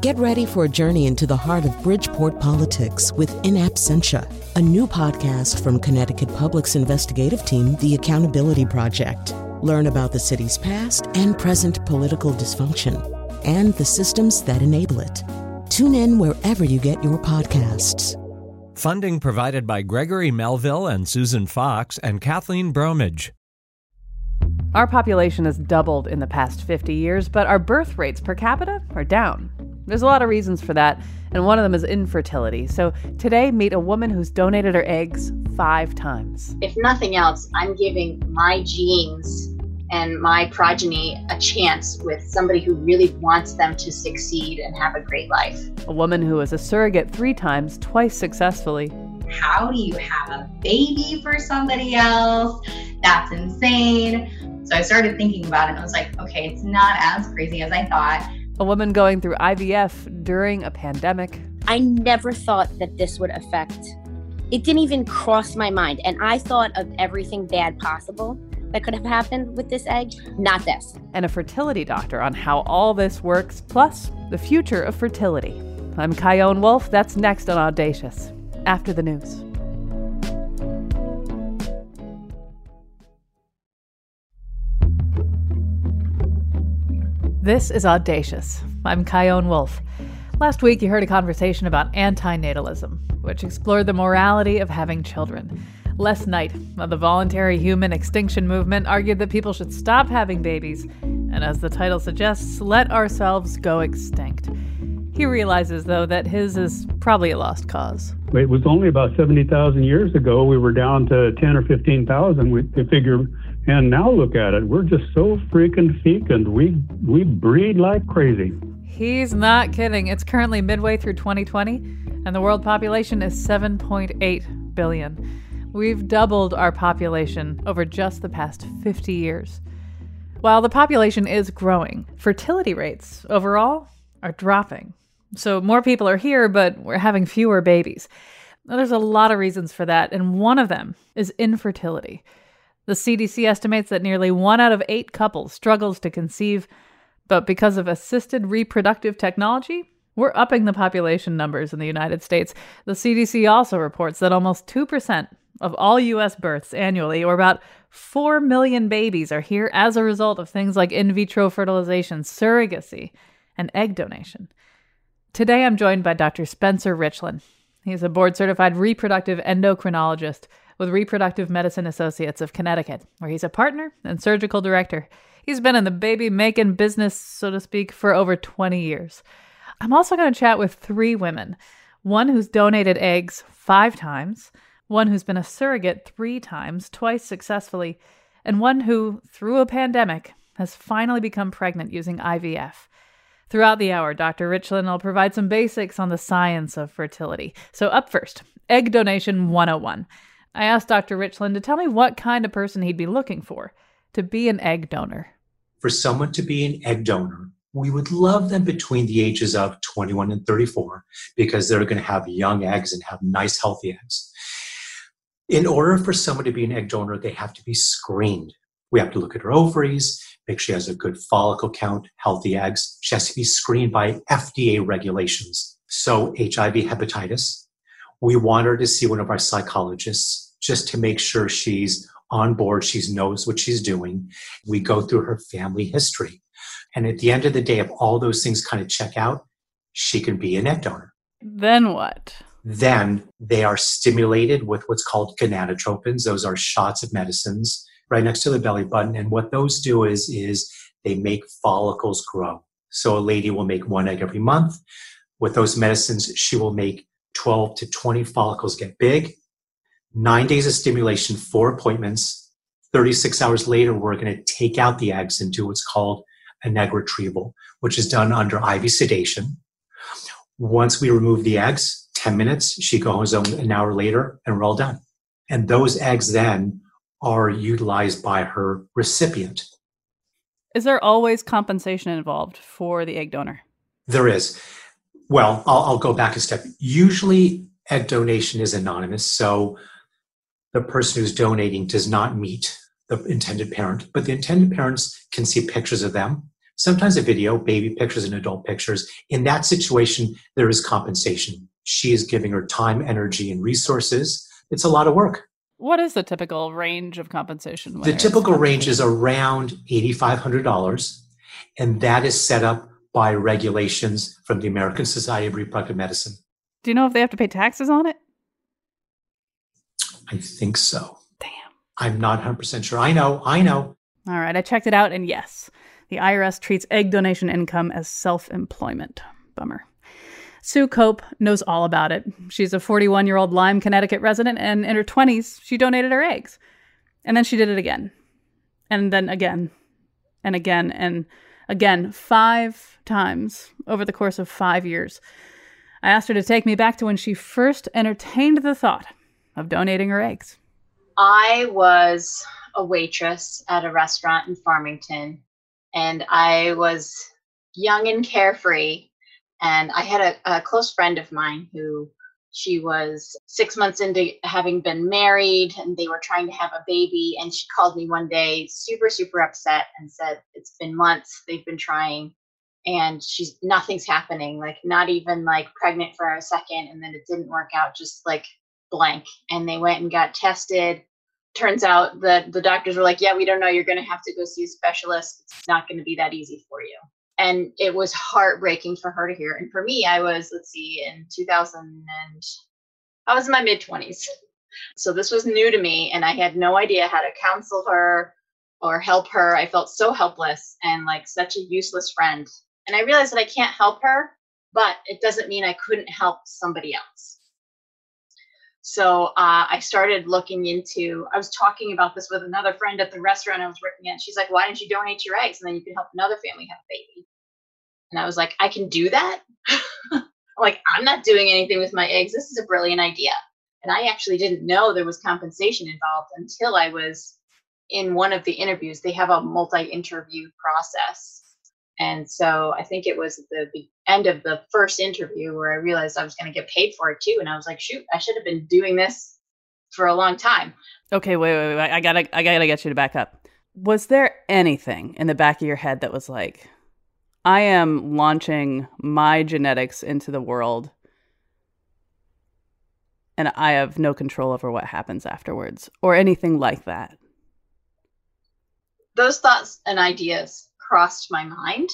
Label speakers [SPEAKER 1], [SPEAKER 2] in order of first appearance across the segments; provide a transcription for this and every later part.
[SPEAKER 1] Get ready for a journey into the heart of Bridgeport politics with In Absentia, a new podcast from Connecticut Public's investigative team, The Accountability Project. Learn about the city's past and present political dysfunction and the systems that enable it. Tune in wherever you get your podcasts.
[SPEAKER 2] Funding provided by Gregory Melville and Susan Fox and Kathleen Bromage.
[SPEAKER 3] Our population has doubled in the past 50 years, but our birth rates per capita are down. There's a lot of reasons for that, and one of them is infertility. So today, meet a woman who's donated her eggs five times.
[SPEAKER 4] If nothing else, I'm giving my genes and my progeny a chance with somebody who really wants them to succeed and have a great life.
[SPEAKER 3] A woman who was a surrogate three times, twice successfully.
[SPEAKER 5] How do you have a baby for somebody else? That's insane. So I started thinking about it and I was like, okay, it's not as crazy as I thought.
[SPEAKER 3] A woman going through IVF during a pandemic.
[SPEAKER 6] I never thought that this would affect. It didn't even cross my mind. And I thought of everything bad possible that could have happened with this egg, not this.
[SPEAKER 3] And a fertility doctor on how all this works, plus the future of fertility. I'm Chion Wolf. That's next on Audacious, after the news. This is Audacious. I'm Chion Wolf. Last week, you heard a conversation about antinatalism, which explored the morality of having children. Les Knight of the Voluntary Human Extinction Movement argued that people should stop having babies, and as the title suggests, let ourselves go extinct. He realizes, though, that his is probably a lost cause.
[SPEAKER 7] It was only about 70,000 years ago. We were down to 10 or 15,000. We figure, and now look at it. We're just so freaking fecund. We, we breed like crazy.
[SPEAKER 3] He's not kidding. It's currently midway through 2020, and the world population is 7.8 billion. We've doubled our population over just the past 50 years. While the population is growing, fertility rates overall are dropping. So more people are here, but we're having fewer babies. Now, there's a lot of reasons for that, and one of them is infertility. The CDC estimates that nearly one out of eight couples struggles to conceive, but because of assisted reproductive technology, we're upping the population numbers in the United States. The CDC also reports that almost 2% of all U.S. births annually, or about 4 million babies, are here as a result of things like in vitro fertilization, surrogacy, and egg donation. Today I'm joined by Dr. Spencer Richlin. He's a board certified reproductive endocrinologist with Reproductive Medicine Associates of Connecticut, where he's a partner and surgical director. He's been in the baby making business, so to speak, for over 20 years. I'm also going to chat with three women one who's donated eggs five times one who's been a surrogate three times, twice successfully, and one who, through a pandemic, has finally become pregnant using IVF. Throughout the hour, Dr. Richlin will provide some basics on the science of fertility. So, up first, Egg Donation 101. I asked Dr. Richlin to tell me what kind of person he'd be looking for to be an egg donor.
[SPEAKER 8] For someone to be an egg donor, we would love them between the ages of 21 and 34 because they're going to have young eggs and have nice, healthy eggs in order for someone to be an egg donor, they have to be screened. We have to look at her ovaries, make sure she has a good follicle count, healthy eggs. She has to be screened by FDA regulations. So, HIV, hepatitis. We want her to see one of our psychologists just to make sure she's on board, she knows what she's doing. We go through her family history. And at the end of the day, if all those things kind of check out, she can be an egg donor.
[SPEAKER 3] Then what?
[SPEAKER 8] then they are stimulated with what's called gonadotropins. Those are shots of medicines right next to the belly button. And what those do is, is they make follicles grow. So a lady will make one egg every month. With those medicines, she will make 12 to 20 follicles get big. Nine days of stimulation, four appointments. 36 hours later, we're going to take out the eggs and do what's called an egg retrieval, which is done under IV sedation. Once we remove the eggs, 10 minutes, she goes home an hour later, and we're all done. And those eggs then are utilized by her recipient.
[SPEAKER 3] Is there always compensation involved for the egg donor?
[SPEAKER 8] There is. Well, I'll, I'll go back a step. Usually, egg donation is anonymous, so the person who's donating does not meet the intended parent, but the intended parents can see pictures of them. sometimes a video, baby pictures and adult pictures. In that situation, there is compensation. She is giving her time, energy, and resources. It's a lot of work.
[SPEAKER 3] What is the typical range of compensation?
[SPEAKER 8] The typical range is around $8,500, and that is set up by regulations from the American Society of Reproductive Medicine.
[SPEAKER 3] Do you know if they have to pay taxes on it?
[SPEAKER 8] I think so.
[SPEAKER 3] Damn.
[SPEAKER 8] I'm not 100% sure. I know, I know.
[SPEAKER 3] All right, I checked it out, and yes, the IRS treats egg donation income as self employment. Bummer. Sue Cope knows all about it. She's a 41 year old Lyme, Connecticut resident, and in her 20s, she donated her eggs. And then she did it again. And then again. And again. And again, five times over the course of five years. I asked her to take me back to when she first entertained the thought of donating her eggs.
[SPEAKER 4] I was a waitress at a restaurant in Farmington, and I was young and carefree and I had a, a close friend of mine who she was six months into having been married and they were trying to have a baby. And she called me one day, super, super upset, and said, It's been months. They've been trying and she's nothing's happening like not even like pregnant for a second and then it didn't work out just like blank and they went and got tested turns out that the doctors were like yeah we don't know you're going to have to go see a specialist it's not going to be that easy for you and it was heartbreaking for her to hear and for me i was let's see in 2000 and i was in my mid 20s so this was new to me and i had no idea how to counsel her or help her i felt so helpless and like such a useless friend and i realized that i can't help her but it doesn't mean i couldn't help somebody else so uh, I started looking into, I was talking about this with another friend at the restaurant I was working at. She's like, why don't you donate your eggs? And then you can help another family have a baby. And I was like, I can do that? I'm like, I'm not doing anything with my eggs. This is a brilliant idea. And I actually didn't know there was compensation involved until I was in one of the interviews. They have a multi interview process. And so I think it was the, end of the first interview where I realized I was going to get paid for it too. And I was like, shoot, I should have been doing this for a long time.
[SPEAKER 3] Okay, wait, wait, wait. I gotta, I gotta get you to back up. Was there anything in the back of your head that was like, I am launching my genetics into the world and I have no control over what happens afterwards or anything like that.
[SPEAKER 4] Those thoughts and ideas crossed my mind,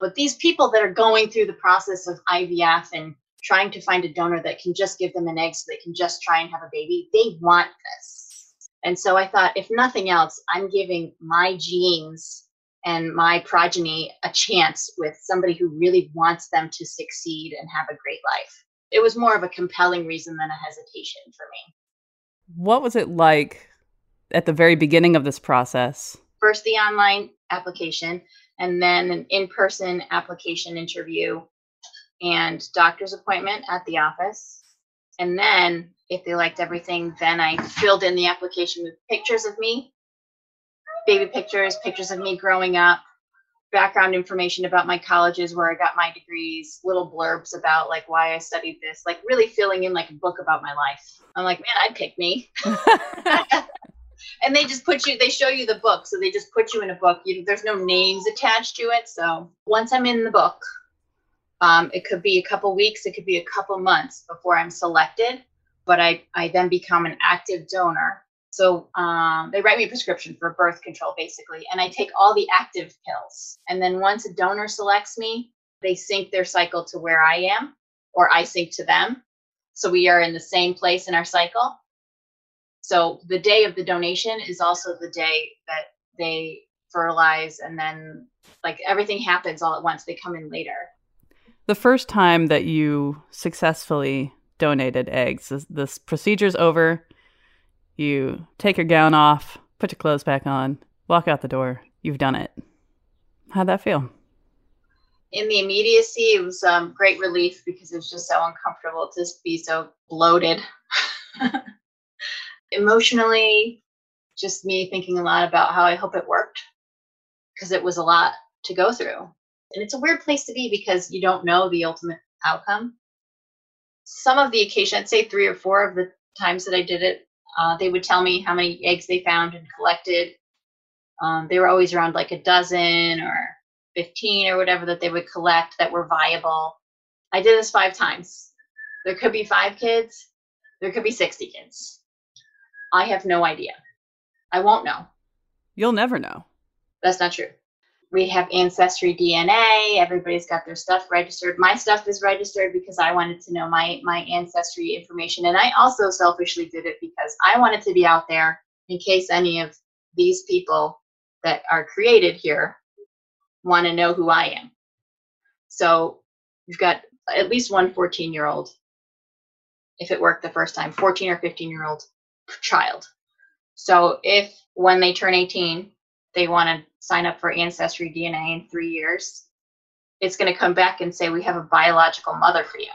[SPEAKER 4] but these people that are going through the process of IVF and trying to find a donor that can just give them an egg so they can just try and have a baby, they want this. And so I thought, if nothing else, I'm giving my genes and my progeny a chance with somebody who really wants them to succeed and have a great life. It was more of a compelling reason than a hesitation for me.
[SPEAKER 3] What was it like at the very beginning of this process?
[SPEAKER 4] First, the online application, and then an in person application interview and doctor's appointment at the office. And then, if they liked everything, then I filled in the application with pictures of me baby pictures, pictures of me growing up, background information about my colleges where I got my degrees, little blurbs about like why I studied this, like really filling in like a book about my life. I'm like, man, I'd pick me. and they just put you, they show you the book. So they just put you in a book. You, there's no names attached to it. So once I'm in the book, um, it could be a couple weeks, it could be a couple months before I'm selected, but I, I then become an active donor so um, they write me a prescription for birth control, basically, and I take all the active pills. And then once a donor selects me, they sync their cycle to where I am, or I sync to them. So we are in the same place in our cycle. So the day of the donation is also the day that they fertilize, and then like everything happens all at once. They come in later.
[SPEAKER 3] The first time that you successfully donated eggs, this, this procedure's over you take your gown off, put your clothes back on, walk out the door. You've done it. How'd that feel?
[SPEAKER 4] In the immediacy, it was um, great relief because it was just so uncomfortable to be so bloated. Emotionally, just me thinking a lot about how I hope it worked because it was a lot to go through. And it's a weird place to be because you don't know the ultimate outcome. Some of the occasions, I'd say three or four of the times that I did it, uh, they would tell me how many eggs they found and collected. Um, they were always around like a dozen, or 15 or whatever that they would collect that were viable. I did this five times. There could be five kids, there could be 60 kids. I have no idea. I won't know.
[SPEAKER 9] You'll never know.
[SPEAKER 4] That's not true. We have ancestry DNA. Everybody's got their stuff registered. My stuff is registered because I wanted to know my my ancestry information, and I also selfishly did it because I wanted to be out there in case any of these people that are created here want to know who I am. So you've got at least one 14 year old, if it worked the first time, 14 or 15 year old child. So if when they turn 18, they want to sign up for Ancestry DNA in three years, it's going to come back and say, We have a biological mother for you.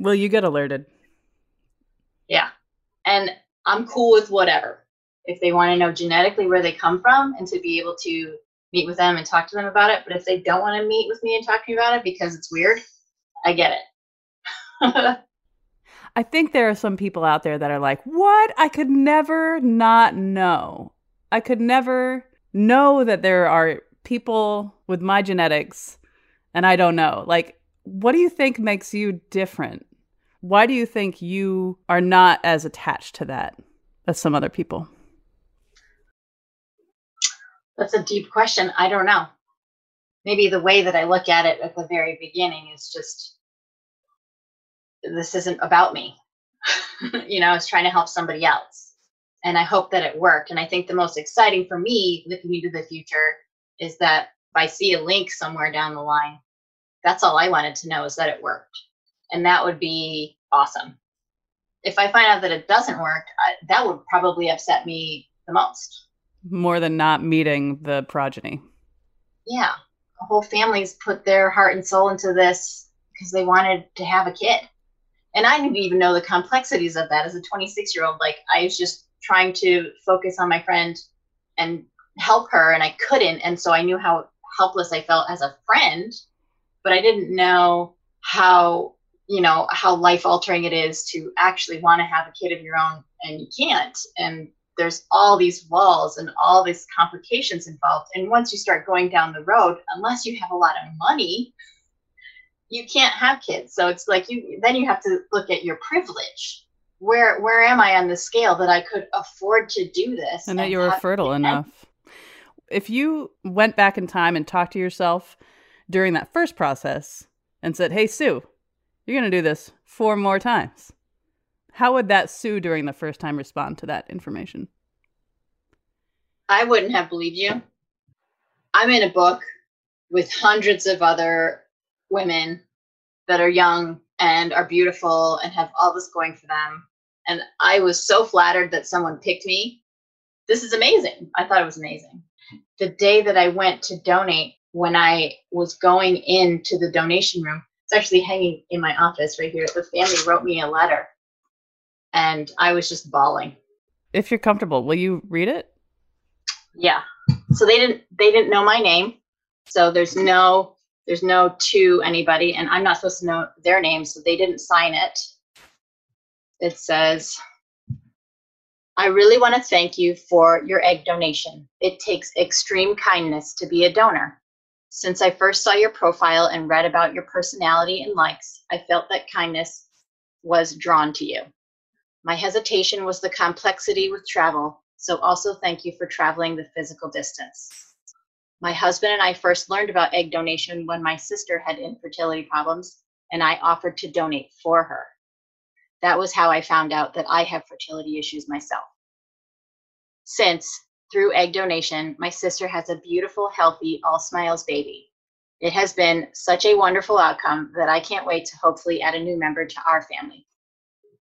[SPEAKER 9] Will you get alerted?
[SPEAKER 4] Yeah. And I'm cool with whatever. If they want to know genetically where they come from and to be able to meet with them and talk to them about it. But if they don't want to meet with me and talk to me about it because it's weird, I get it.
[SPEAKER 9] I think there are some people out there that are like, what? I could never not know. I could never know that there are people with my genetics and I don't know. Like, what do you think makes you different? Why do you think you are not as attached to that as some other people?
[SPEAKER 4] That's a deep question. I don't know. Maybe the way that I look at it at the very beginning is just this isn't about me. you know, I was trying to help somebody else. And I hope that it worked. And I think the most exciting for me looking into the future is that if I see a link somewhere down the line, that's all I wanted to know is that it worked. And that would be awesome. If I find out that it doesn't work, I, that would probably upset me the most.
[SPEAKER 9] More than not meeting the progeny.
[SPEAKER 4] Yeah. Whole families put their heart and soul into this because they wanted to have a kid and I didn't even know the complexities of that as a 26 year old. Like I was just trying to focus on my friend and help her, and I couldn't. And so I knew how helpless I felt as a friend, but I didn't know how you know how life altering it is to actually want to have a kid of your own and you can't and there's all these walls and all these complications involved and once you start going down the road unless you have a lot of money you can't have kids. So it's like you then you have to look at your privilege. Where where am I on the scale that I could afford to do this?
[SPEAKER 9] And, and that you were fertile enough. If you went back in time and talked to yourself during that first process and said, "Hey Sue, you're going to do this four more times." How would that Sue during the first time respond to that information?
[SPEAKER 4] I wouldn't have believed you. I'm in a book with hundreds of other women that are young and are beautiful and have all this going for them. And I was so flattered that someone picked me. This is amazing. I thought it was amazing. The day that I went to donate, when I was going into the donation room, it's actually hanging in my office right here. The family wrote me a letter and I was just bawling.
[SPEAKER 9] If you're comfortable, will you read it?
[SPEAKER 4] Yeah. So they didn't they didn't know my name. So there's no there's no to anybody, and I'm not supposed to know their name, so they didn't sign it. It says, I really want to thank you for your egg donation. It takes extreme kindness to be a donor. Since I first saw your profile and read about your personality and likes, I felt that kindness was drawn to you. My hesitation was the complexity with travel, so also thank you for traveling the physical distance. My husband and I first learned about egg donation when my sister had infertility problems, and I offered to donate for her. That was how I found out that I have fertility issues myself. Since, through egg donation, my sister has a beautiful, healthy, all smiles baby. It has been such a wonderful outcome that I can't wait to hopefully add a new member to our family.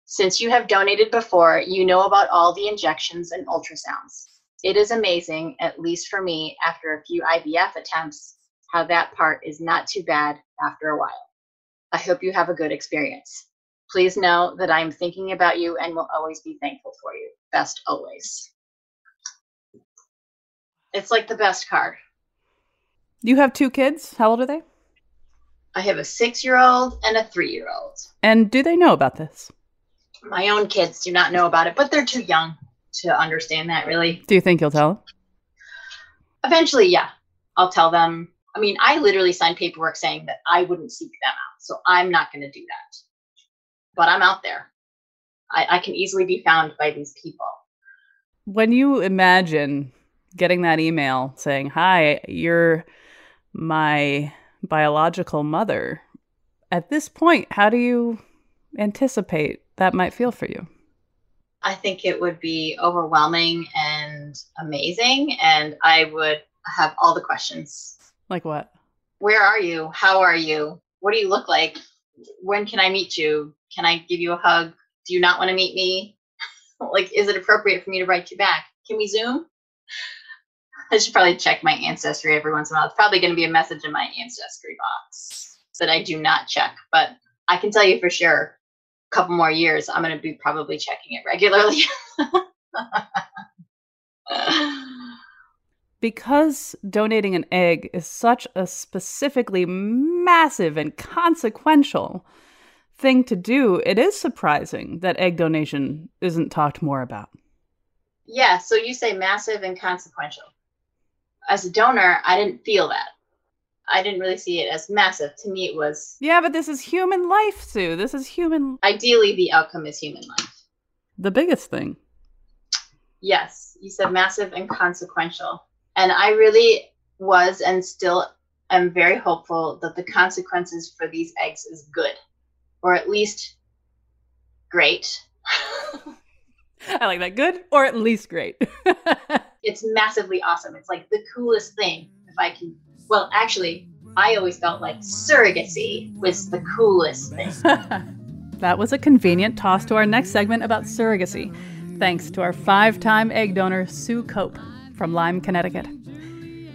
[SPEAKER 4] Since you have donated before, you know about all the injections and ultrasounds it is amazing, at least for me, after a few IVF attempts, how that part is not too bad after a while. I hope you have a good experience. Please know that I am thinking about you and will always be thankful for you. Best always. It's like the best card.
[SPEAKER 9] You have two kids. How old are they?
[SPEAKER 4] I have a six year old and a three year old.
[SPEAKER 9] And do they know about this?
[SPEAKER 4] My own kids do not know about it, but they're too young to understand that really.
[SPEAKER 9] Do you think you'll tell? them?
[SPEAKER 4] Eventually, yeah. I'll tell them. I mean, I literally signed paperwork saying that I wouldn't seek them out. So I'm not going to do that. But I'm out there. I, I can easily be found by these people.
[SPEAKER 3] When you imagine getting that email saying, Hi, you're my biological mother, at this point, how do you anticipate that might feel for you?
[SPEAKER 4] I think it would be overwhelming and amazing. And I would have all the questions.
[SPEAKER 3] Like what?
[SPEAKER 4] Where are you? How are you? What do you look like? When can I meet you? Can I give you a hug? Do you not want to meet me? like, is it appropriate for me to write you back? Can we Zoom? I should probably check my ancestry every once in a while. It's probably going to be a message in my ancestry box that I do not check, but I can tell you for sure a couple more years, I'm going to be probably checking it regularly.
[SPEAKER 3] because donating an egg is such a specifically massive and consequential thing to do, it is surprising that egg donation isn't talked more about.
[SPEAKER 4] Yeah, so you say massive and consequential. As a donor, I didn't feel that. I didn't really see it as massive. To me, it was.
[SPEAKER 3] Yeah, but this is human life, Sue. This is human.
[SPEAKER 4] Ideally, the outcome is human life.
[SPEAKER 3] The biggest thing.
[SPEAKER 4] Yes, you said massive and consequential. And I really was and still am very hopeful that the consequences for these eggs is good, or at least great.
[SPEAKER 3] I like that. Good or at least great.
[SPEAKER 4] it's massively awesome. It's like the coolest thing. If I can, well, actually, I always felt like surrogacy was the coolest thing.
[SPEAKER 3] that was a convenient toss to our next segment about surrogacy. Thanks to our five time egg donor, Sue Cope from Lyme, Connecticut.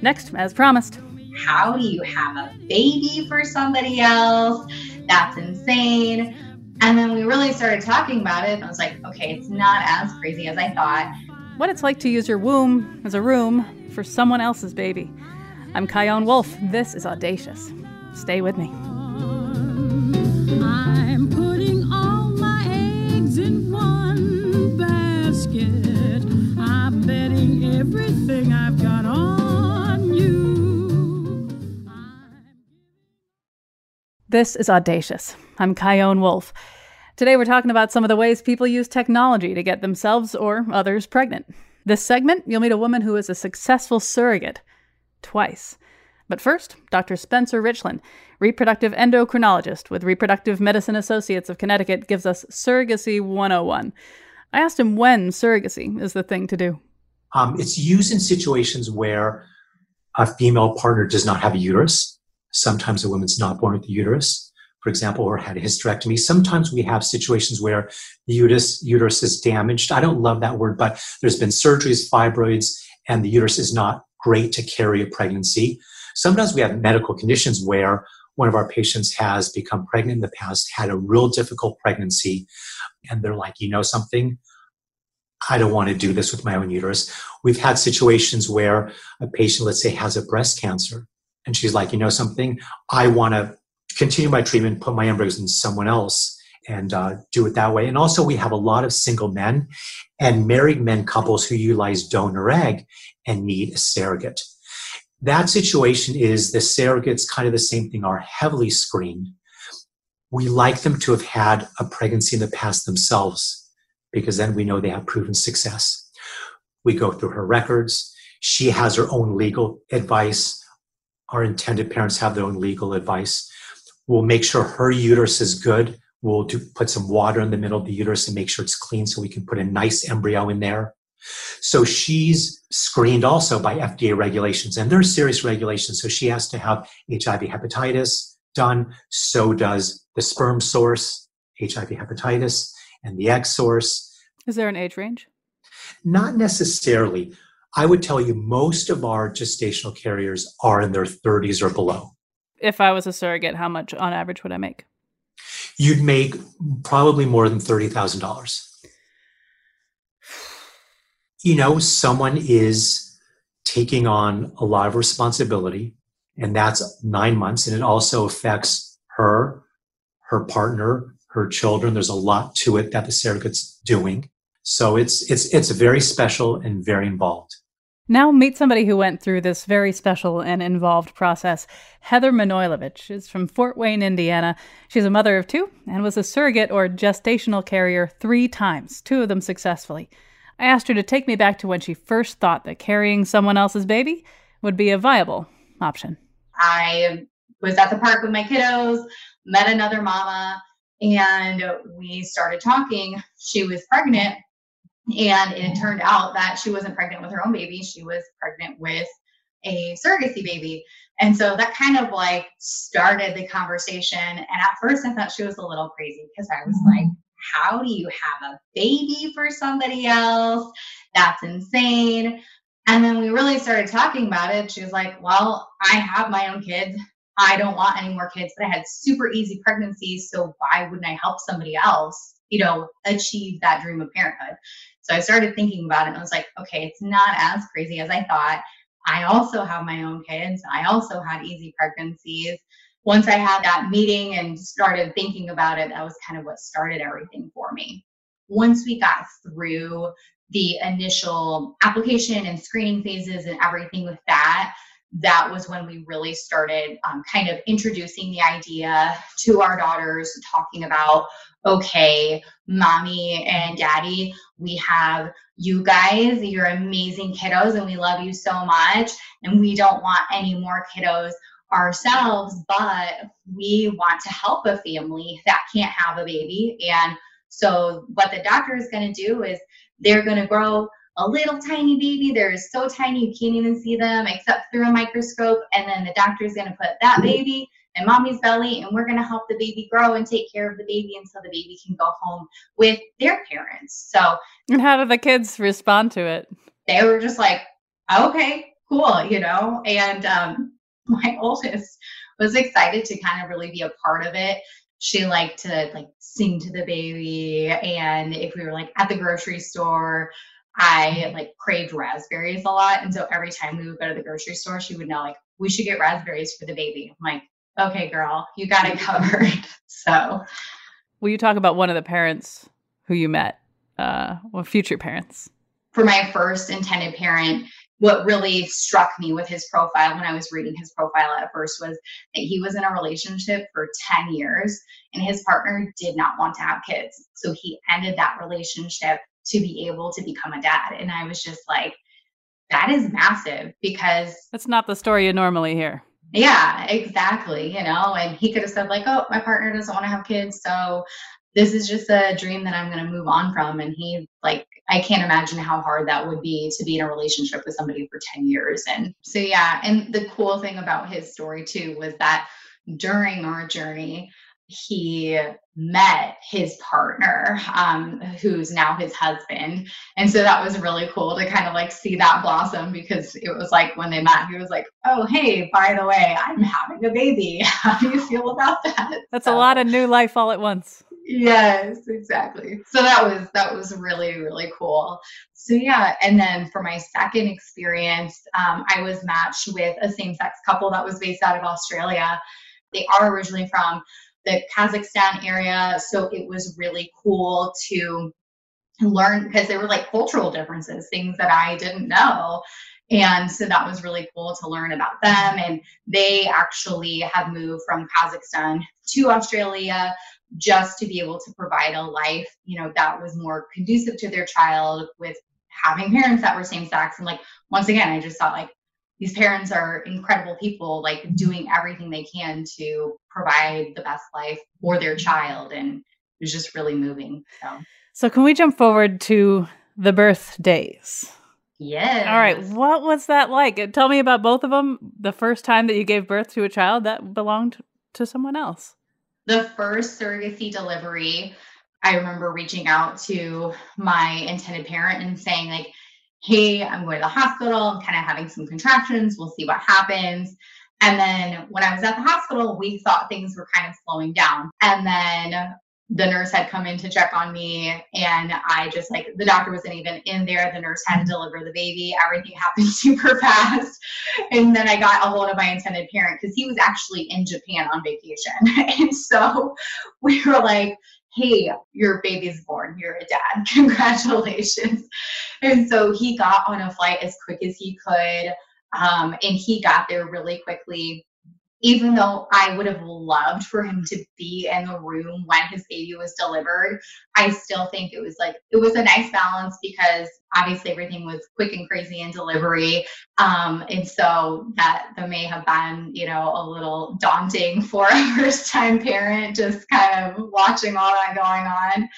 [SPEAKER 3] Next, as promised.
[SPEAKER 5] How do you have a baby for somebody else? That's insane. And then we really started talking about it. And I was like, okay, it's not as crazy as I thought.
[SPEAKER 3] What it's like to use your womb as a room for someone else's baby. I'm Chion Wolf. This is Audacious. Stay with me. I'm putting all my eggs in one basket. I'm betting everything I've got on This is Audacious. I'm Chion Wolf. Today we're talking about some of the ways people use technology to get themselves or others pregnant. This segment, you'll meet a woman who is a successful surrogate twice. But first, Dr. Spencer Richlin, reproductive endocrinologist with Reproductive Medicine Associates of Connecticut, gives us Surrogacy 101. I asked him when surrogacy is the thing to do.
[SPEAKER 8] Um, it's used in situations where a female partner does not have a uterus. Sometimes a woman's not born with the uterus for example, or had a hysterectomy. Sometimes we have situations where the uterus, uterus is damaged. I don't love that word, but there's been surgeries, fibroids, and the uterus is not great to carry a pregnancy. Sometimes we have medical conditions where one of our patients has become pregnant in the past, had a real difficult pregnancy, and they're like, you know something? I don't want to do this with my own uterus. We've had situations where a patient, let's say, has a breast cancer, and she's like, you know something? I want to continue my treatment, put my embryos in someone else, and uh, do it that way. And also, we have a lot of single men and married men couples who utilize donor egg and need a surrogate. That situation is the surrogates, kind of the same thing, are heavily screened. We like them to have had a pregnancy in the past themselves because then we know they have proven success. We go through her records. She has her own legal advice. Our intended parents have their own legal advice. We'll make sure her uterus is good. We'll do, put some water in the middle of the uterus and make sure it's clean so we can put a nice embryo in there. So she's screened also by FDA regulations, and there's serious regulations. So she has to have HIV hepatitis done. So does the sperm source, HIV hepatitis, and the egg source.
[SPEAKER 3] Is there an age range?
[SPEAKER 8] Not necessarily. I would tell you most of our gestational carriers are in their 30s or below
[SPEAKER 3] if I was a surrogate, how much on average would I make?
[SPEAKER 8] You'd make probably more than $30,000. You know, someone is taking on a lot of responsibility, and that's nine months, and it also affects her, her partner, her children. There's a lot to it that the surrogate's doing. So it's it's it's very special and very involved.
[SPEAKER 3] Now meet somebody who went through this very special and involved process. Heather Manojlovich is from Fort Wayne, Indiana. She's a mother of two and was a surrogate or gestational carrier three times, two of them successfully. I asked her to take me back to when she first thought that carrying someone else's baby would be a viable option.
[SPEAKER 5] I was at the park with my kiddos, met another mama, and we started talking. She was pregnant and it turned out that she wasn't pregnant with her own baby, she was pregnant with a surrogacy baby. And so that kind of like started the conversation. And at first, I thought she was a little crazy because I was mm-hmm. like, how do you have a baby for somebody else? That's insane. And then we really started talking about it. She was like, well, I have my own kids. I don't want any more kids, but I had super easy pregnancies. So why wouldn't I help somebody else, you know, achieve that dream of parenthood? So I started thinking about it and I was like, okay, it's not as crazy as I thought. I also have my own kids. I also had easy pregnancies. Once I had that meeting and started thinking about it, that was kind of what started everything for me. Once we got through the initial application and screening phases and everything with that, that was when we really started um, kind of introducing the idea to our daughters, talking about, okay, mommy and daddy, we have you guys, you're amazing kiddos, and we love you so much. And we don't want any more kiddos ourselves, but we want to help a family that can't have a baby. And so, what the doctor is going to do is they're going to grow a little tiny baby. They're so tiny you can't even see them except through a microscope. And then the doctor's going to put that baby in mommy's belly, and we're going to help the baby grow and take care of the baby until the baby can go home with their parents. So,
[SPEAKER 3] and how do the kids respond to it?
[SPEAKER 5] They were just like, okay, cool, you know. And um, my oldest was excited to kind of really be a part of it she liked to like sing to the baby and if we were like at the grocery store I like craved raspberries a lot. And so every time we would go to the grocery store, she would know like we should get raspberries for the baby. I'm like, okay, girl, you got it covered. so
[SPEAKER 3] will you talk about one of the parents who you met? Uh well future parents.
[SPEAKER 5] For my first intended parent, what really struck me with his profile when I was reading his profile at first was that he was in a relationship for 10 years and his partner did not want to have kids. So he ended that relationship to be able to become a dad. And I was just like, that is massive because
[SPEAKER 3] that's not the story you normally hear.
[SPEAKER 5] Yeah, exactly. You know, and he could have said, like, oh, my partner doesn't want to have kids. So this is just a dream that I'm going to move on from. And he, like, I can't imagine how hard that would be to be in a relationship with somebody for 10 years. And so, yeah. And the cool thing about his story, too, was that during our journey, he met his partner, um, who's now his husband. And so that was really cool to kind of like see that blossom because it was like when they met, he was like, Oh, hey, by the way, I'm having a baby. How do you feel about that?
[SPEAKER 3] That's so, a lot of new life all at once.
[SPEAKER 5] Yes, exactly. So that was that was really really cool. So yeah, and then for my second experience, um, I was matched with a same-sex couple that was based out of Australia. They are originally from the Kazakhstan area. So it was really cool to learn because there were like cultural differences, things that I didn't know. And so that was really cool to learn about them. And they actually have moved from Kazakhstan to Australia just to be able to provide a life, you know, that was more conducive to their child with having parents that were same sex. And like, once again, I just thought like, these parents are incredible people, like doing everything they can to provide the best life for their mm-hmm. child. And it was just really moving. So,
[SPEAKER 3] so can we jump forward to the birthdays?
[SPEAKER 5] Yes.
[SPEAKER 3] All right. What was that like? Tell me about both of them. The first time that you gave birth to a child that belonged to someone else.
[SPEAKER 5] The first surrogacy delivery, I remember reaching out to my intended parent and saying, like, hey, I'm going to the hospital. I'm kind of having some contractions. We'll see what happens. And then when I was at the hospital, we thought things were kind of slowing down. And then the nurse had come in to check on me and I just like the doctor wasn't even in there. The nurse had to mm-hmm. deliver the baby. Everything happened super fast. And then I got a hold of my intended parent because he was actually in Japan on vacation. and so we were like, hey, your baby's born. You're a dad. Congratulations. And so he got on a flight as quick as he could. Um, and he got there really quickly even though I would have loved for him to be in the room when his baby was delivered, I still think it was like it was a nice balance because obviously everything was quick and crazy in delivery. Um, and so that that may have been, you know, a little daunting for a first time parent, just kind of watching all that going on.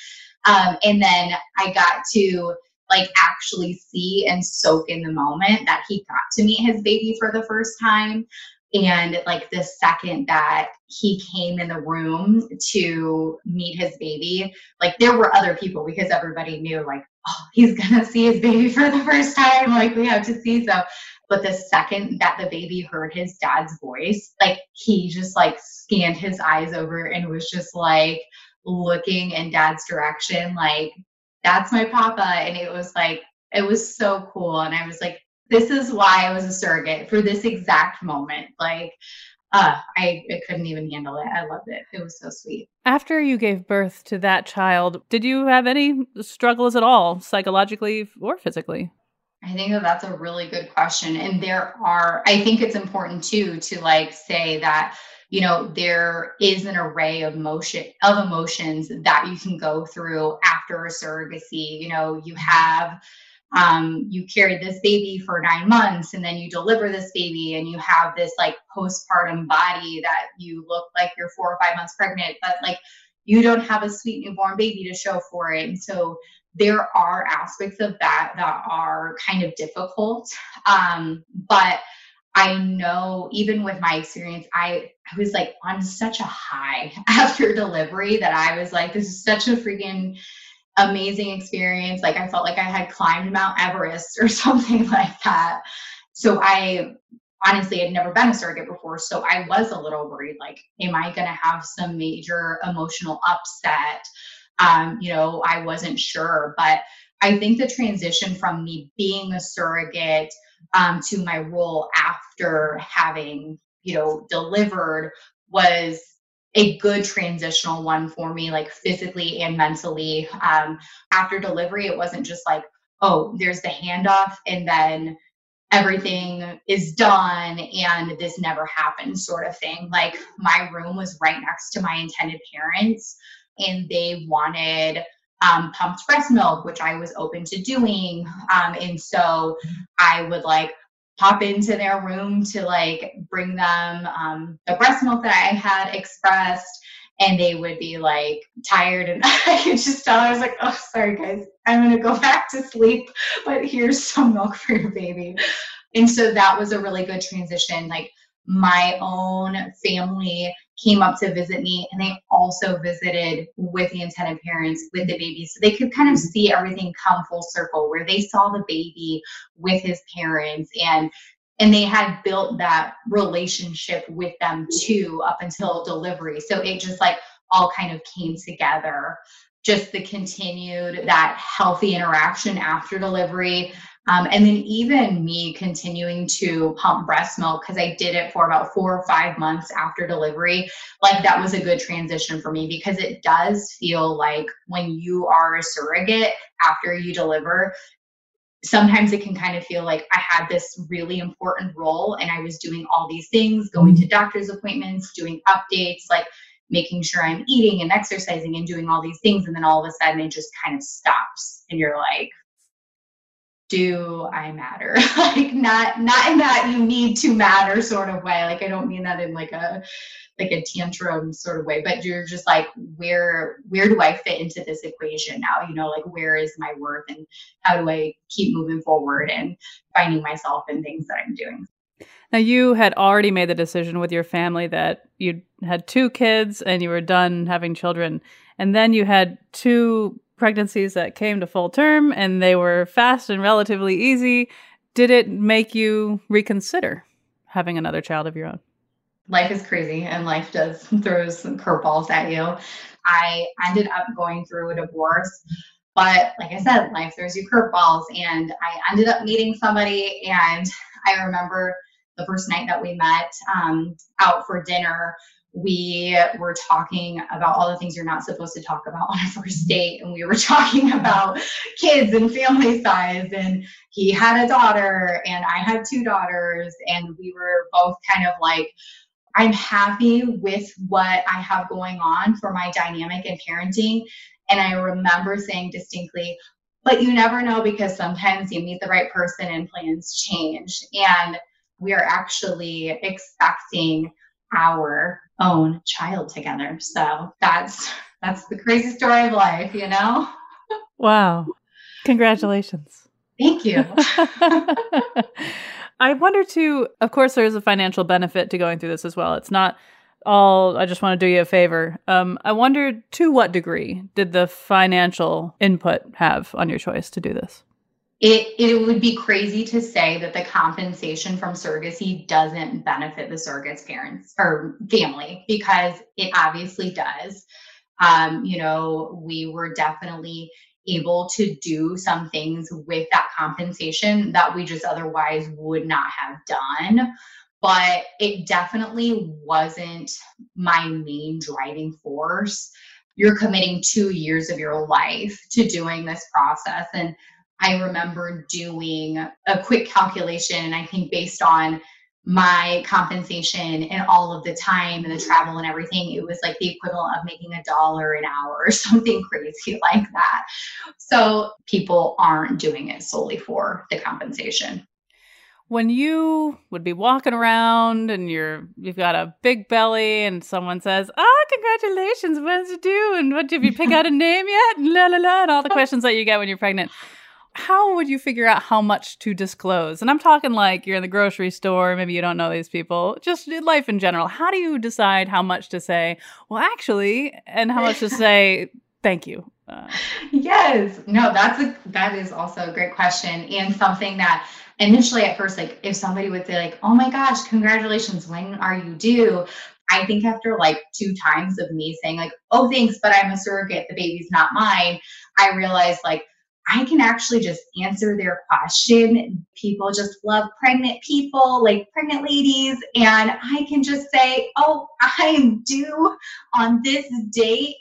[SPEAKER 5] Um, and then I got to like actually see and soak in the moment that he got to meet his baby for the first time and like the second that he came in the room to meet his baby, like there were other people because everybody knew, like, oh, he's gonna see his baby for the first time. Like, we have to see so. But the second that the baby heard his dad's voice, like he just like scanned his eyes over and was just like looking in dad's direction, like, that's my papa. And it was like, it was so cool. And I was like, this is why I was a surrogate for this exact moment. Like, uh, I, I couldn't even handle it. I loved it. It was so sweet.
[SPEAKER 3] After you gave birth to that child, did you have any struggles at all, psychologically or physically?
[SPEAKER 5] I think that that's a really good question. And there are, I think it's important too to like say that, you know, there is an array of motion of emotions that you can go through after a surrogacy. You know, you have um, you carried this baby for nine months and then you deliver this baby and you have this like postpartum body that you look like you're four or five months pregnant, but like you don't have a sweet newborn baby to show for it. And so there are aspects of that that are kind of difficult. Um, but I know even with my experience, I, I was like on such a high after delivery that I was like, this is such a freaking amazing experience. Like I felt like I had climbed Mount Everest or something like that. So I honestly had never been a surrogate before. So I was a little worried like, am I going to have some major emotional upset? Um, you know, I wasn't sure. But I think the transition from me being a surrogate um, to my role after having, you know, delivered was a good transitional one for me, like physically and mentally. Um, after delivery, it wasn't just like, oh, there's the handoff and then everything is done and this never happened, sort of thing. Like my room was right next to my intended parents and they wanted um, pumped breast milk, which I was open to doing. Um, and so I would like pop into their room to like bring them um, the breast milk that I had expressed. And they would be like tired, and I could just tell I was like, "Oh, sorry guys, I'm gonna go back to sleep, but here's some milk for your baby." And so that was a really good transition. Like my own family came up to visit me and they also visited with the intended parents with the baby. So they could kind of mm-hmm. see everything come full circle where they saw the baby with his parents and and they had built that relationship with them too up until delivery. So it just like all kind of came together just the continued that healthy interaction after delivery um, and then even me continuing to pump breast milk because I did it for about four or five months after delivery. Like that was a good transition for me because it does feel like when you are a surrogate after you deliver, sometimes it can kind of feel like I had this really important role and I was doing all these things, going to doctor's appointments, doing updates, like making sure I'm eating and exercising and doing all these things. And then all of a sudden it just kind of stops. And you're like, do I matter? like not not in that you need to matter sort of way. Like I don't mean that in like a like a tantrum sort of way, but you're just like where where do I fit into this equation now? You know, like where is my worth and how do I keep moving forward and finding myself in things that I'm doing.
[SPEAKER 3] Now you had already made the decision with your family that you had two kids and you were done having children and then you had two pregnancies that came to full term and they were fast and relatively easy, did it make you reconsider having another child of your own?
[SPEAKER 5] Life is crazy and life does throw some curveballs at you. I ended up going through a divorce, but like I said, life throws you curveballs. And I ended up meeting somebody, and I remember the first night that we met um, out for dinner we were talking about all the things you're not supposed to talk about on a first date. And we were talking about kids and family size. And he had a daughter, and I had two daughters. And we were both kind of like, I'm happy with what I have going on for my dynamic and parenting. And I remember saying distinctly, but you never know because sometimes you meet the right person and plans change. And we are actually expecting our own child together. So that's that's the crazy story of life, you know?
[SPEAKER 3] Wow. Congratulations.
[SPEAKER 5] Thank you.
[SPEAKER 3] I wonder too, of course there is a financial benefit to going through this as well. It's not all I just want to do you a favor. Um, I wonder to what degree did the financial input have on your choice to do this?
[SPEAKER 5] It it would be crazy to say that the compensation from surrogacy doesn't benefit the surrogate's parents or family because it obviously does. Um, you know, we were definitely able to do some things with that compensation that we just otherwise would not have done. But it definitely wasn't my main driving force. You're committing two years of your life to doing this process. And I remember doing a quick calculation, and I think based on my compensation and all of the time and the travel and everything, it was like the equivalent of making a dollar an hour or something crazy like that. So people aren't doing it solely for the compensation.
[SPEAKER 3] When you would be walking around and you're you've got a big belly and someone says, "Oh, congratulations! When's it due? And what did you pick out a name yet?" And la la la, and all the questions that you get when you're pregnant how would you figure out how much to disclose? And I'm talking like you're in the grocery store, maybe you don't know these people, just life in general. How do you decide how much to say, well, actually, and how much to say, thank you?
[SPEAKER 5] Uh, yes, no, that's a, that is also a great question and something that initially at first, like if somebody would say like, oh my gosh, congratulations, when are you due? I think after like two times of me saying like, oh, thanks, but I'm a surrogate, the baby's not mine, I realized like, I can actually just answer their question. People just love pregnant people, like pregnant ladies. And I can just say, oh, I'm due on this date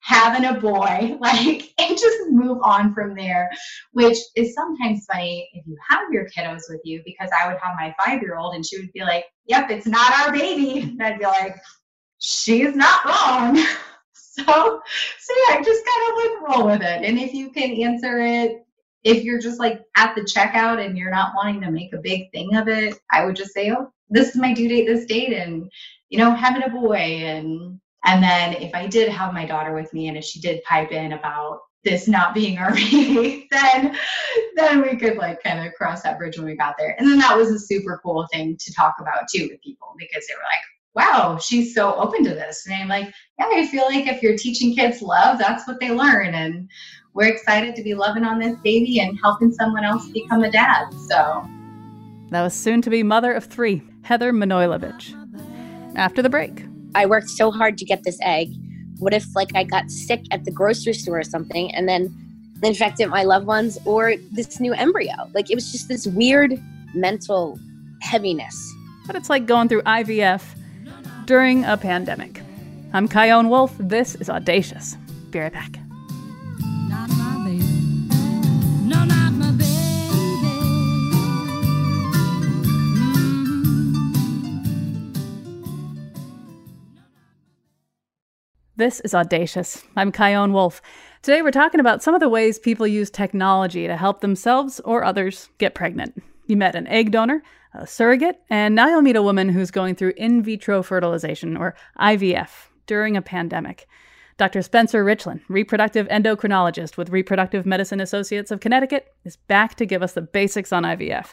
[SPEAKER 5] having a boy, like, and just move on from there, which is sometimes funny if you have your kiddos with you, because I would have my five year old and she would be like, yep, it's not our baby. And I'd be like, she's not wrong. So, so yeah, just kind of like roll with it. And if you can answer it, if you're just like at the checkout and you're not wanting to make a big thing of it, I would just say, oh, this is my due date, this date, and you know, having a boy, and and then if I did have my daughter with me, and if she did pipe in about this not being our baby, then then we could like kind of cross that bridge when we got there. And then that was a super cool thing to talk about too with people because they were like, wow, she's so open to this. And I'm like, yeah, I feel like if you're teaching kids love, that's what they learn. And we're excited to be loving on this baby and helping someone else become a dad. So
[SPEAKER 3] that was soon to be mother of three, Heather Manojlovic. After the break,
[SPEAKER 6] I worked so hard to get this egg. What if like I got sick at the grocery store or something and then infected my loved ones or this new embryo? Like it was just this weird mental heaviness.
[SPEAKER 3] But it's like going through IVF during a pandemic. I'm Chion Wolf. This is Audacious. Be right back. This is Audacious. I'm Chion Wolf. Today we're talking about some of the ways people use technology to help themselves or others get pregnant. You met an egg donor, a surrogate, and now you'll meet a woman who's going through in vitro fertilization, or IVF, during a pandemic. Dr. Spencer Richlin, reproductive endocrinologist with Reproductive Medicine Associates of Connecticut, is back to give us the basics on IVF.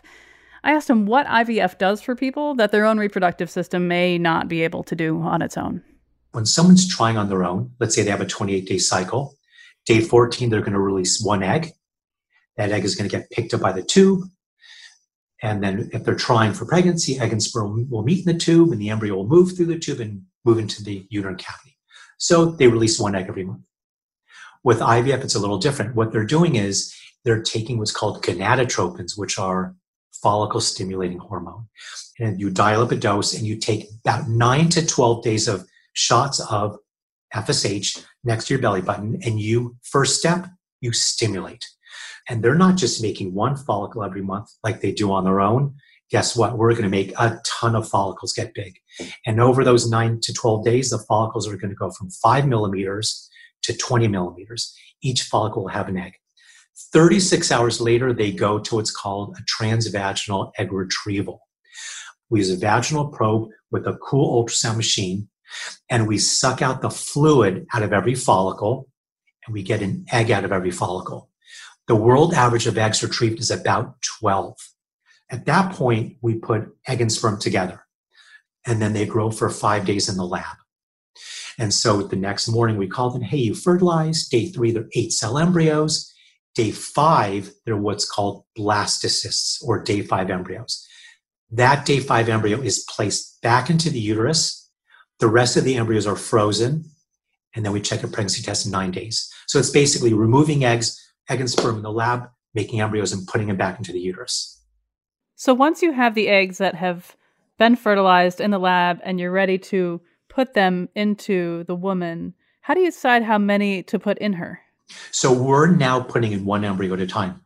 [SPEAKER 3] I asked him what IVF does for people that their own reproductive system may not be able to do on its own.
[SPEAKER 8] When someone's trying on their own, let's say they have a 28 day cycle, day 14, they're going to release one egg. That egg is going to get picked up by the tube. And then if they're trying for pregnancy, egg and sperm will meet in the tube and the embryo will move through the tube and move into the uterine cavity. So they release one egg every month. With IVF, it's a little different. What they're doing is they're taking what's called gonadotropins, which are follicle stimulating hormone. And you dial up a dose and you take about nine to 12 days of shots of FSH next to your belly button, and you, first step, you stimulate. And they're not just making one follicle every month like they do on their own. Guess what? We're going to make a ton of follicles get big. And over those nine to 12 days, the follicles are going to go from five millimeters to 20 millimeters. Each follicle will have an egg. 36 hours later, they go to what's called a transvaginal egg retrieval. We use a vaginal probe with a cool ultrasound machine, and we suck out the fluid out of every follicle, and we get an egg out of every follicle. The world average of eggs retrieved is about 12. At that point, we put egg and sperm together, and then they grow for five days in the lab. And so the next morning, we call them, hey, you fertilized. Day three, they're eight cell embryos. Day five, they're what's called blastocysts or day five embryos. That day five embryo is placed back into the uterus. The rest of the embryos are frozen. And then we check a pregnancy test in nine days. So it's basically removing eggs, egg and sperm in the lab, making embryos and putting them back into the uterus.
[SPEAKER 3] So once you have the eggs that have been fertilized in the lab and you're ready to put them into the woman, how do you decide how many to put in her?
[SPEAKER 8] So we're now putting in one embryo at a time.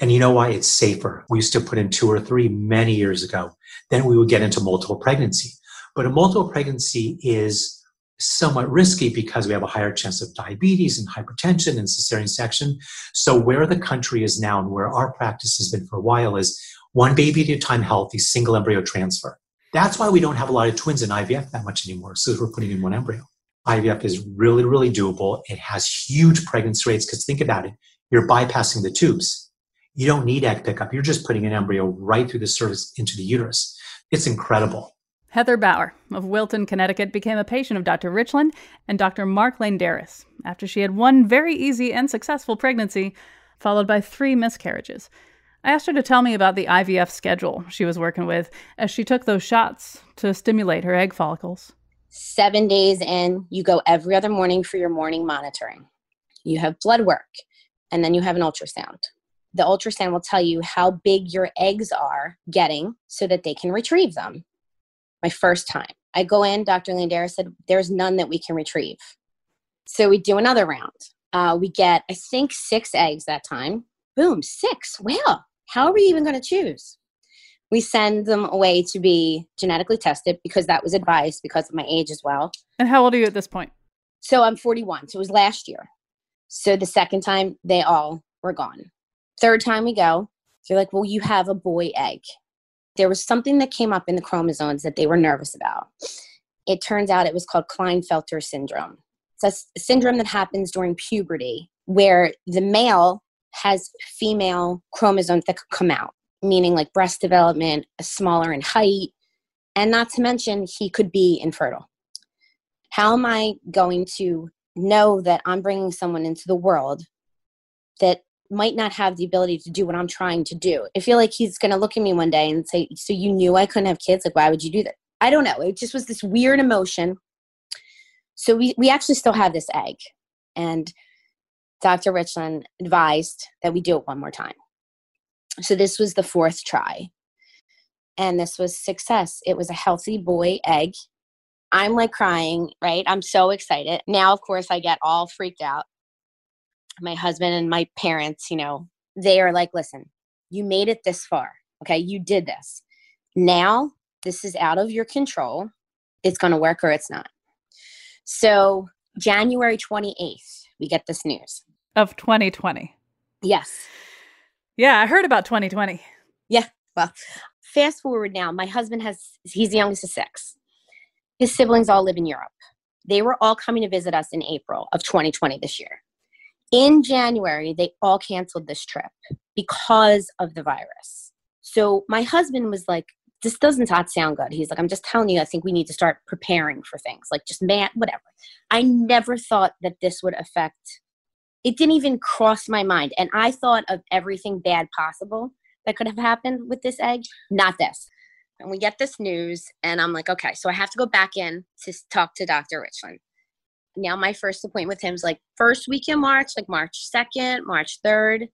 [SPEAKER 8] And you know why? It's safer. We used to put in two or three many years ago. Then we would get into multiple pregnancy. But a multiple pregnancy is somewhat risky because we have a higher chance of diabetes and hypertension and cesarean section. So where the country is now and where our practice has been for a while is one baby at a time healthy, single embryo transfer. That's why we don't have a lot of twins in IVF that much anymore, so we're putting in one embryo. IVF is really, really doable. It has huge pregnancy rates because think about it. You're bypassing the tubes. You don't need egg pickup. You're just putting an embryo right through the cervix into the uterus. It's incredible.
[SPEAKER 3] Heather Bauer of Wilton, Connecticut became a patient of Dr. Richlin and Dr. Mark Leondires after she had one very easy and successful pregnancy, followed by three miscarriages. I asked her to tell me about the IVF schedule she was working with as she took those shots to stimulate her egg follicles.
[SPEAKER 6] Seven days in, you go every other morning for your morning monitoring. You have blood work, and then you have an ultrasound. The ultrasound will tell you how big your eggs are getting so that they can retrieve them. My first time. I go in, Dr. Leondires said, There's none that we can retrieve. So we do another round. Uh, we get, I think, six eggs that time. Boom, six. Well, how are we even going to choose? We send them away to be genetically tested because that was advised because of my age as well.
[SPEAKER 3] And how old are you at this point?
[SPEAKER 6] So I'm 41. So it was last year. So the second time, they all were gone. Third time we go, they're like, well, you have a boy egg. There was something that came up in the chromosomes that they were nervous about. It turns out it was called Klinefelter syndrome. It's a syndrome that happens during puberty where the male has female chromosomes that could come out, meaning like breast development, smaller in height, and not to mention he could be infertile. How am I going to know that I'm bringing someone into the world that might not have the ability to do what I'm trying to do? I feel like he's going to look at me one day and say, So you knew I couldn't have kids? Like, why would you do that? I don't know. It just was this weird emotion. So we, we actually still have this egg. And Dr. Richlin advised that we do it one more time. So this was the fourth try. And this was success. It was a healthy boy egg. I'm like crying, right? I'm so excited. Now, of course, I get all freaked out. My husband and my parents, you know, they are like, listen, you made it this far. Okay. You did this. Now, this is out of your control. It's going to work or it's not. So, January 28th, we get this news
[SPEAKER 3] of 2020.
[SPEAKER 6] Yes.
[SPEAKER 3] Yeah, I heard about 2020.
[SPEAKER 6] Yeah. Well, fast forward now. My husband has, he's the youngest of six. His siblings all live in Europe. They were all coming to visit us in April of 2020 this year. In January, they all canceled this trip because of the virus. So my husband was like, this doesn't sound good. He's like, I'm just telling you, I think we need to start preparing for things like just man, whatever. I never thought that this would affect it didn't even cross my mind. And I thought of everything bad possible that could have happened with this egg, not this. And we get this news, and I'm like, okay, so I have to go back in to talk to Dr. Richlin. Now, my first appointment with him is like first week in March, like March 2nd, March 3rd.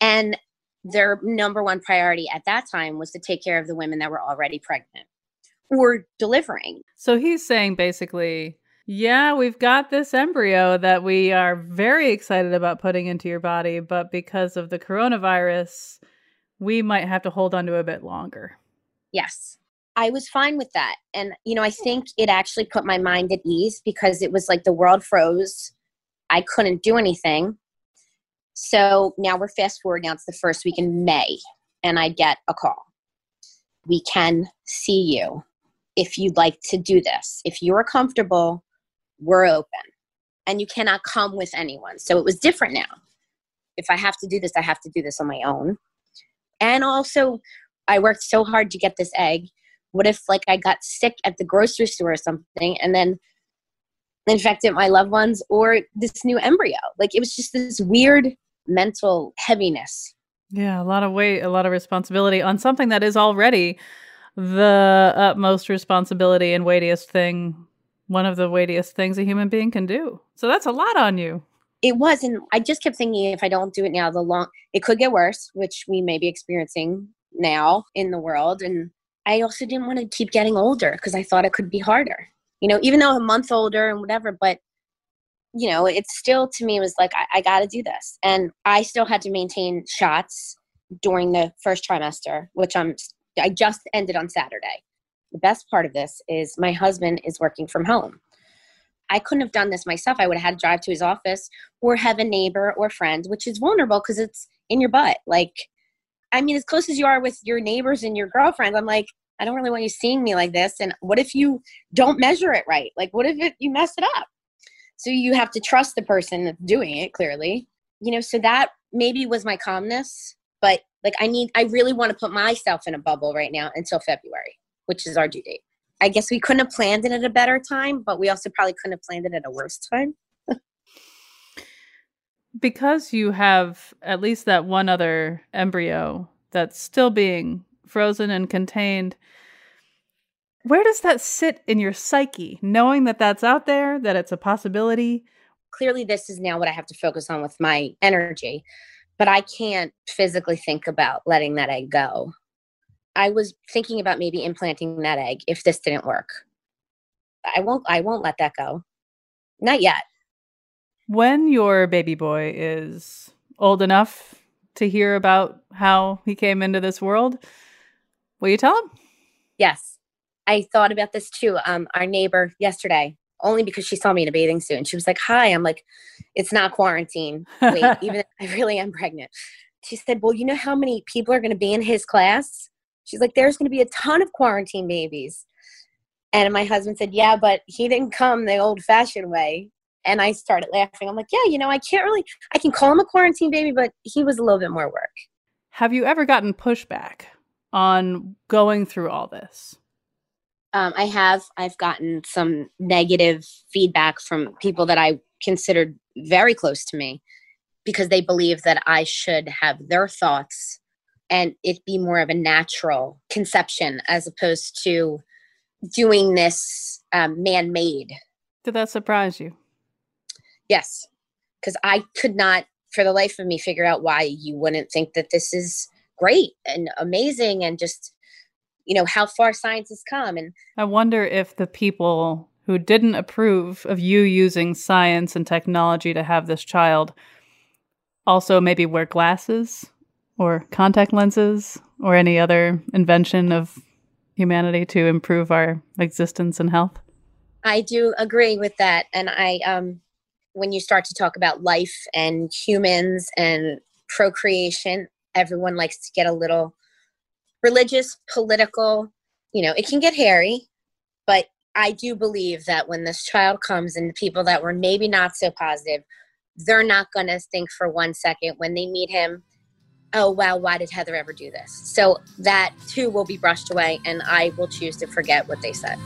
[SPEAKER 6] And their number one priority at that time was to take care of the women that were already pregnant. or delivering.
[SPEAKER 3] So he's saying basically, yeah, we've got this embryo that we are very excited about putting into your body, but because of the coronavirus, we might have to hold on to a bit longer.
[SPEAKER 6] Yes. I was fine with that. And, you know, I think it actually put my mind at ease because it was like the world froze. I couldn't do anything. So now we're fast forward. Now it's the first week in May, and I get a call. We can see you if you'd like to do this. If you're comfortable, we're open. And you cannot come with anyone. So it was different now. If I have to do this, I have to do this on my own. And also, I worked so hard to get this egg. What if, like, I got sick at the grocery store or something and then infected my loved ones or this new embryo? Like, it was just this weird mental heaviness.
[SPEAKER 3] Yeah, a lot of weight, a lot of responsibility on something that is already the utmost responsibility and weightiest thing, one of the weightiest things a human being can do. So that's a lot on you.
[SPEAKER 6] It was, and I just kept thinking if I don't do it now, the long it could get worse, which we may be experiencing now in the world. And I also didn't want to keep getting older because I thought it could be harder. You know, even though I'm a month older and whatever, but you know, it's still to me was like I, I got to do this, and I still had to maintain shots during the first trimester, which I'm I just ended on Saturday. The best part of this is my husband is working from home. I couldn't have done this myself. I would have had to drive to his office or have a neighbor or friend, which is vulnerable because it's in your butt. Like, I mean, as close as you are with your neighbors and your girlfriends, I'm like, I don't really want you seeing me like this. And what if you don't measure it right? Like, what if it, you mess it up? So you have to trust the person that's doing it, clearly. You know, so that maybe was my calmness. But like, I need, I really want to put myself in a bubble right now until February, which is our due date. I guess we couldn't have planned it at a better time, but we also probably couldn't have planned it at a worse time.
[SPEAKER 3] Because you have at least that one other embryo that's still being frozen and contained where does that sit in your psyche knowing that that's out there that it's a possibility?
[SPEAKER 6] Clearly this is now what i have to focus on with my energy but i can't physically think about letting that egg go. I was thinking about maybe implanting that egg if this didn't work. I won't i won't let that go. Not yet
[SPEAKER 3] when your baby boy is old enough to hear about how he came into this world will you tell him
[SPEAKER 6] yes I thought about this too. Um, our neighbor yesterday, only because she saw me in a bathing suit, and she was like, "Hi." I'm like, "It's not quarantine. Wait, even I really am pregnant." She said, "Well, you know how many people are going to be in his class?" She's like, "There's going to be a ton of quarantine babies." And my husband said, "Yeah, but he didn't come the old-fashioned way." And I started laughing. I'm like, "Yeah, you know, I can't really. I can call him a quarantine baby, but he was a little bit more work."
[SPEAKER 3] Have you ever gotten pushback on going through all this?
[SPEAKER 6] um, I have I've gotten some negative feedback from people that I considered very close to me because they believe that I should have their thoughts and it be more of a natural conception as opposed to doing this um, man-made.
[SPEAKER 3] Did that surprise you?
[SPEAKER 6] Yes, because I could not, for the life of me, figure out why you wouldn't think that this is great and amazing and just you know how far science has come. And
[SPEAKER 3] i wonder if the people who didn't approve of you using science and technology to have this child also maybe wear glasses or contact lenses or any other invention of humanity to improve our existence and health?
[SPEAKER 6] I do agree with that. And i um when you start to talk about life and humans and procreation everyone likes to get a little religious, political, you know, it can get hairy, but I do believe that when this child comes and people that were maybe not so positive, they're not going to think for one second when they meet him, oh, wow, why did Heather ever do this? So that too will be brushed away, and I will choose to forget what they said.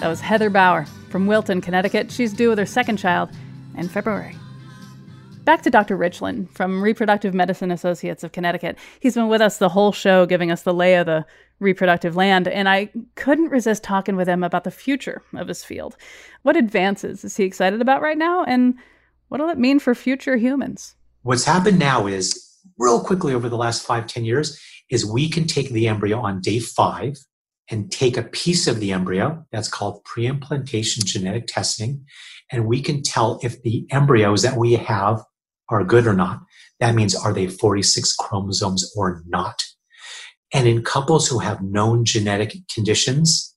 [SPEAKER 3] That was Heather Bauer from Wilton, Connecticut. She's due with her second child in February. Back to Dr. Richlin from Reproductive Medicine Associates of Connecticut. He's been with us the whole show, giving us the lay of the reproductive land, and I couldn't resist talking with him about the future of his field. What advances is he excited about right now, and what will it mean for future humans?
[SPEAKER 8] What's happened now is real quickly over the last five ten years is we can take the embryo on day five and take a piece of the embryo that's called pre-implantation genetic testing. And we can tell if the embryos that we have are good or not. That means are they 46 chromosomes or not? And in couples who have known genetic conditions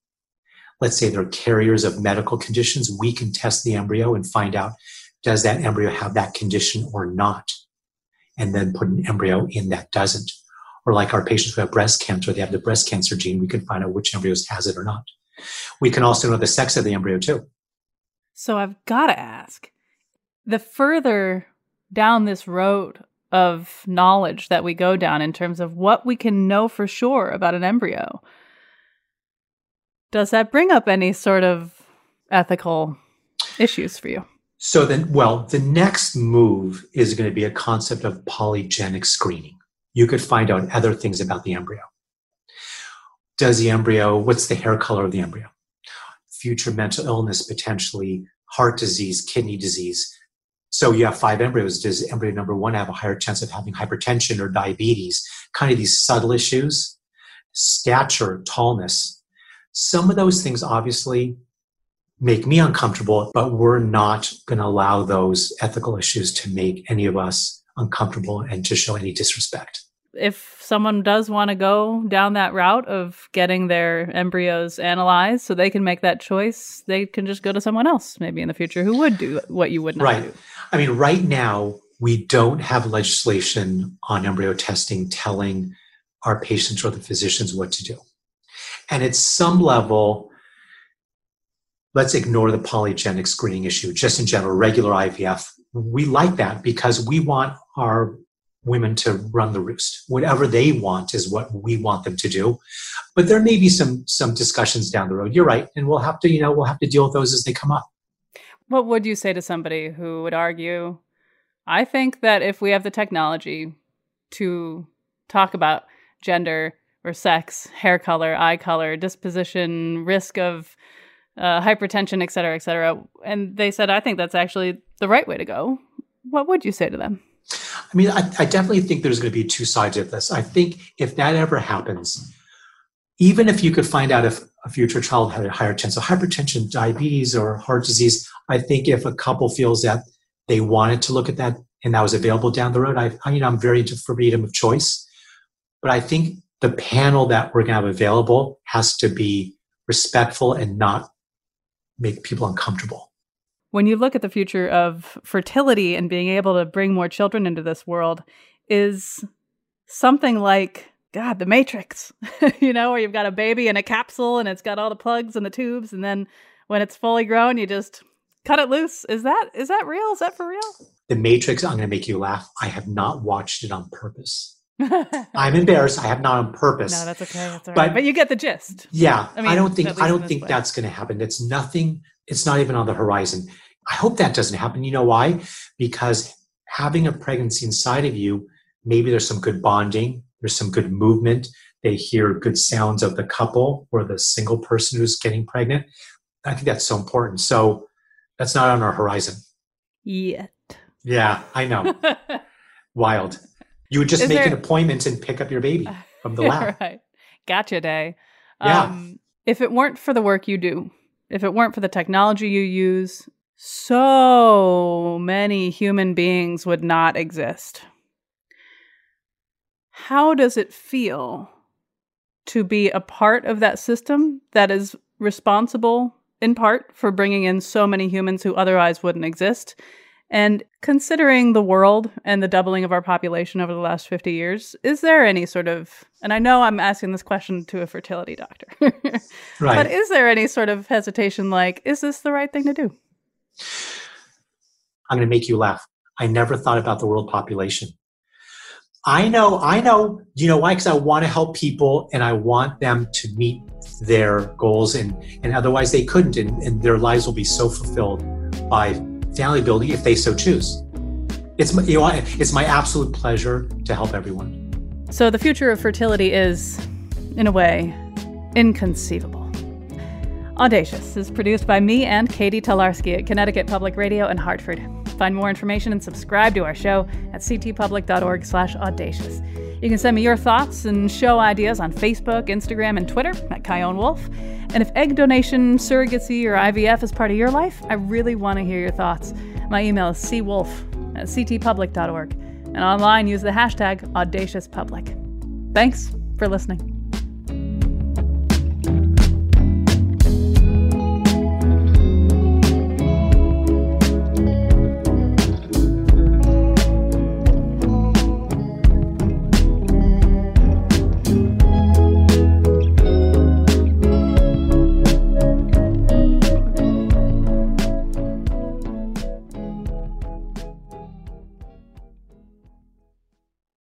[SPEAKER 8] let's say they're carriers of medical conditions we can test the embryo and find out does that embryo have that condition or not? And then put an embryo in that doesn't or like our patients who have breast cancer, they have the breast cancer gene. We can find out which embryos has it or not. We can also know the sex of the embryo too.
[SPEAKER 3] So I've got to ask the further down this road of knowledge that we go down in terms of what we can know for sure about an embryo, does that bring up any sort of ethical issues for you?
[SPEAKER 8] So then, well, the next move is going to be a concept of polygenic screening you could find out other things about the embryo. Does the embryo, what's the hair color of the embryo? Future mental illness, potentially heart disease, kidney disease. So you have five embryos. Does embryo number one have a higher chance of having hypertension or diabetes? Kind of these subtle issues. Stature, tallness. Some of those things obviously make me uncomfortable, but we're not going to allow those ethical issues to make any of us uncomfortable and to show any disrespect.
[SPEAKER 3] If someone does want to go down that route of getting their embryos analyzed so they can make that choice, they can just go to someone else maybe in the future who would do what you would not
[SPEAKER 8] right.
[SPEAKER 3] do.
[SPEAKER 8] I mean, right now, we don't have legislation on embryo testing telling our patients or the physicians what to do. And at some level, let's ignore the polygenic screening issue, just in general, regular IVF we like that because we want our women to run the roost. Whatever they want is what we want them to do. But there may be some some discussions down the road. You're right, and we'll have to, you know, we'll have to deal with those as they come up.
[SPEAKER 3] What would you say to somebody who would argue I think that if we have the technology to talk about gender or sex, hair color, eye color, disposition, risk of uh, hypertension, et cetera, et cetera. And they said, I think that's actually the right way to go. What would you say to them?
[SPEAKER 8] I mean, I, I definitely think there's going to be two sides of this. I think if that ever happens, even if you could find out if a future child had a higher chance of hypertension, diabetes, or heart disease, I think if a couple feels that they wanted to look at that and that was available down the road, I, I you know, I'm very into freedom of choice. But I think the panel that we're going to have available has to be respectful and not make people uncomfortable.
[SPEAKER 3] When you look at the future of fertility and being able to bring more children into this world, is something like God, the Matrix, you know, where you've got a baby in a capsule and it's got all the plugs and the tubes, and then when it's fully grown, you just cut it loose. Is that is that real? Is that for real?
[SPEAKER 8] The Matrix, I'm going to make you laugh. I have not watched it on purpose. I'm embarrassed. I have not on purpose.
[SPEAKER 3] No, that's okay. That's all right. But, but you get the gist.
[SPEAKER 8] Yeah, I, mean, I don't think I don't think that's going to happen. It's nothing. It's not even on the horizon. I hope that doesn't happen. You know why? Because having a pregnancy inside of you, maybe there's some good bonding. There's some good movement. They hear good sounds of the couple or the single person who's getting pregnant. I think that's so important. So that's not on our horizon
[SPEAKER 3] yet.
[SPEAKER 8] Yeah, I know. Wild. You would just Is make there... an appointment and pick up your baby from the lab.
[SPEAKER 3] right. Gotcha day.
[SPEAKER 8] Yeah. Um,
[SPEAKER 3] if it weren't for the work you do, if it weren't for the technology you use, so many human beings would not exist. How does it feel to be a part of that system that is responsible in part for bringing in so many humans who otherwise wouldn't exist and considering the world and the doubling of our population over the last 50 years, is there any sort of, and I know I'm asking this question to a fertility doctor, right. but is there any sort of hesitation like, is this the right thing to do?
[SPEAKER 8] I'm going to make you laugh. I never thought about the world population. I know, I know, you know why? Because I want to help people and I want them to meet their goals and, and otherwise they couldn't and, and their lives will be so fulfilled by family building if they so choose. It's my, you know, it's my absolute pleasure to help everyone.
[SPEAKER 3] So the future of fertility is, in a way, inconceivable. Audacious is produced by me and Katie Tolarski at Connecticut Public Radio in Hartford. Find more information and subscribe to our show at ctpublic.org slash audacious. You can send me your thoughts and show ideas on Facebook, Instagram, and Twitter at Chion Wolf. And if egg donation, surrogacy, or IVF is part of your life, I really want to hear your thoughts. My email is cwolf at ctpublic.org. And online, use the hashtag AudaciousPublic. Thanks for listening.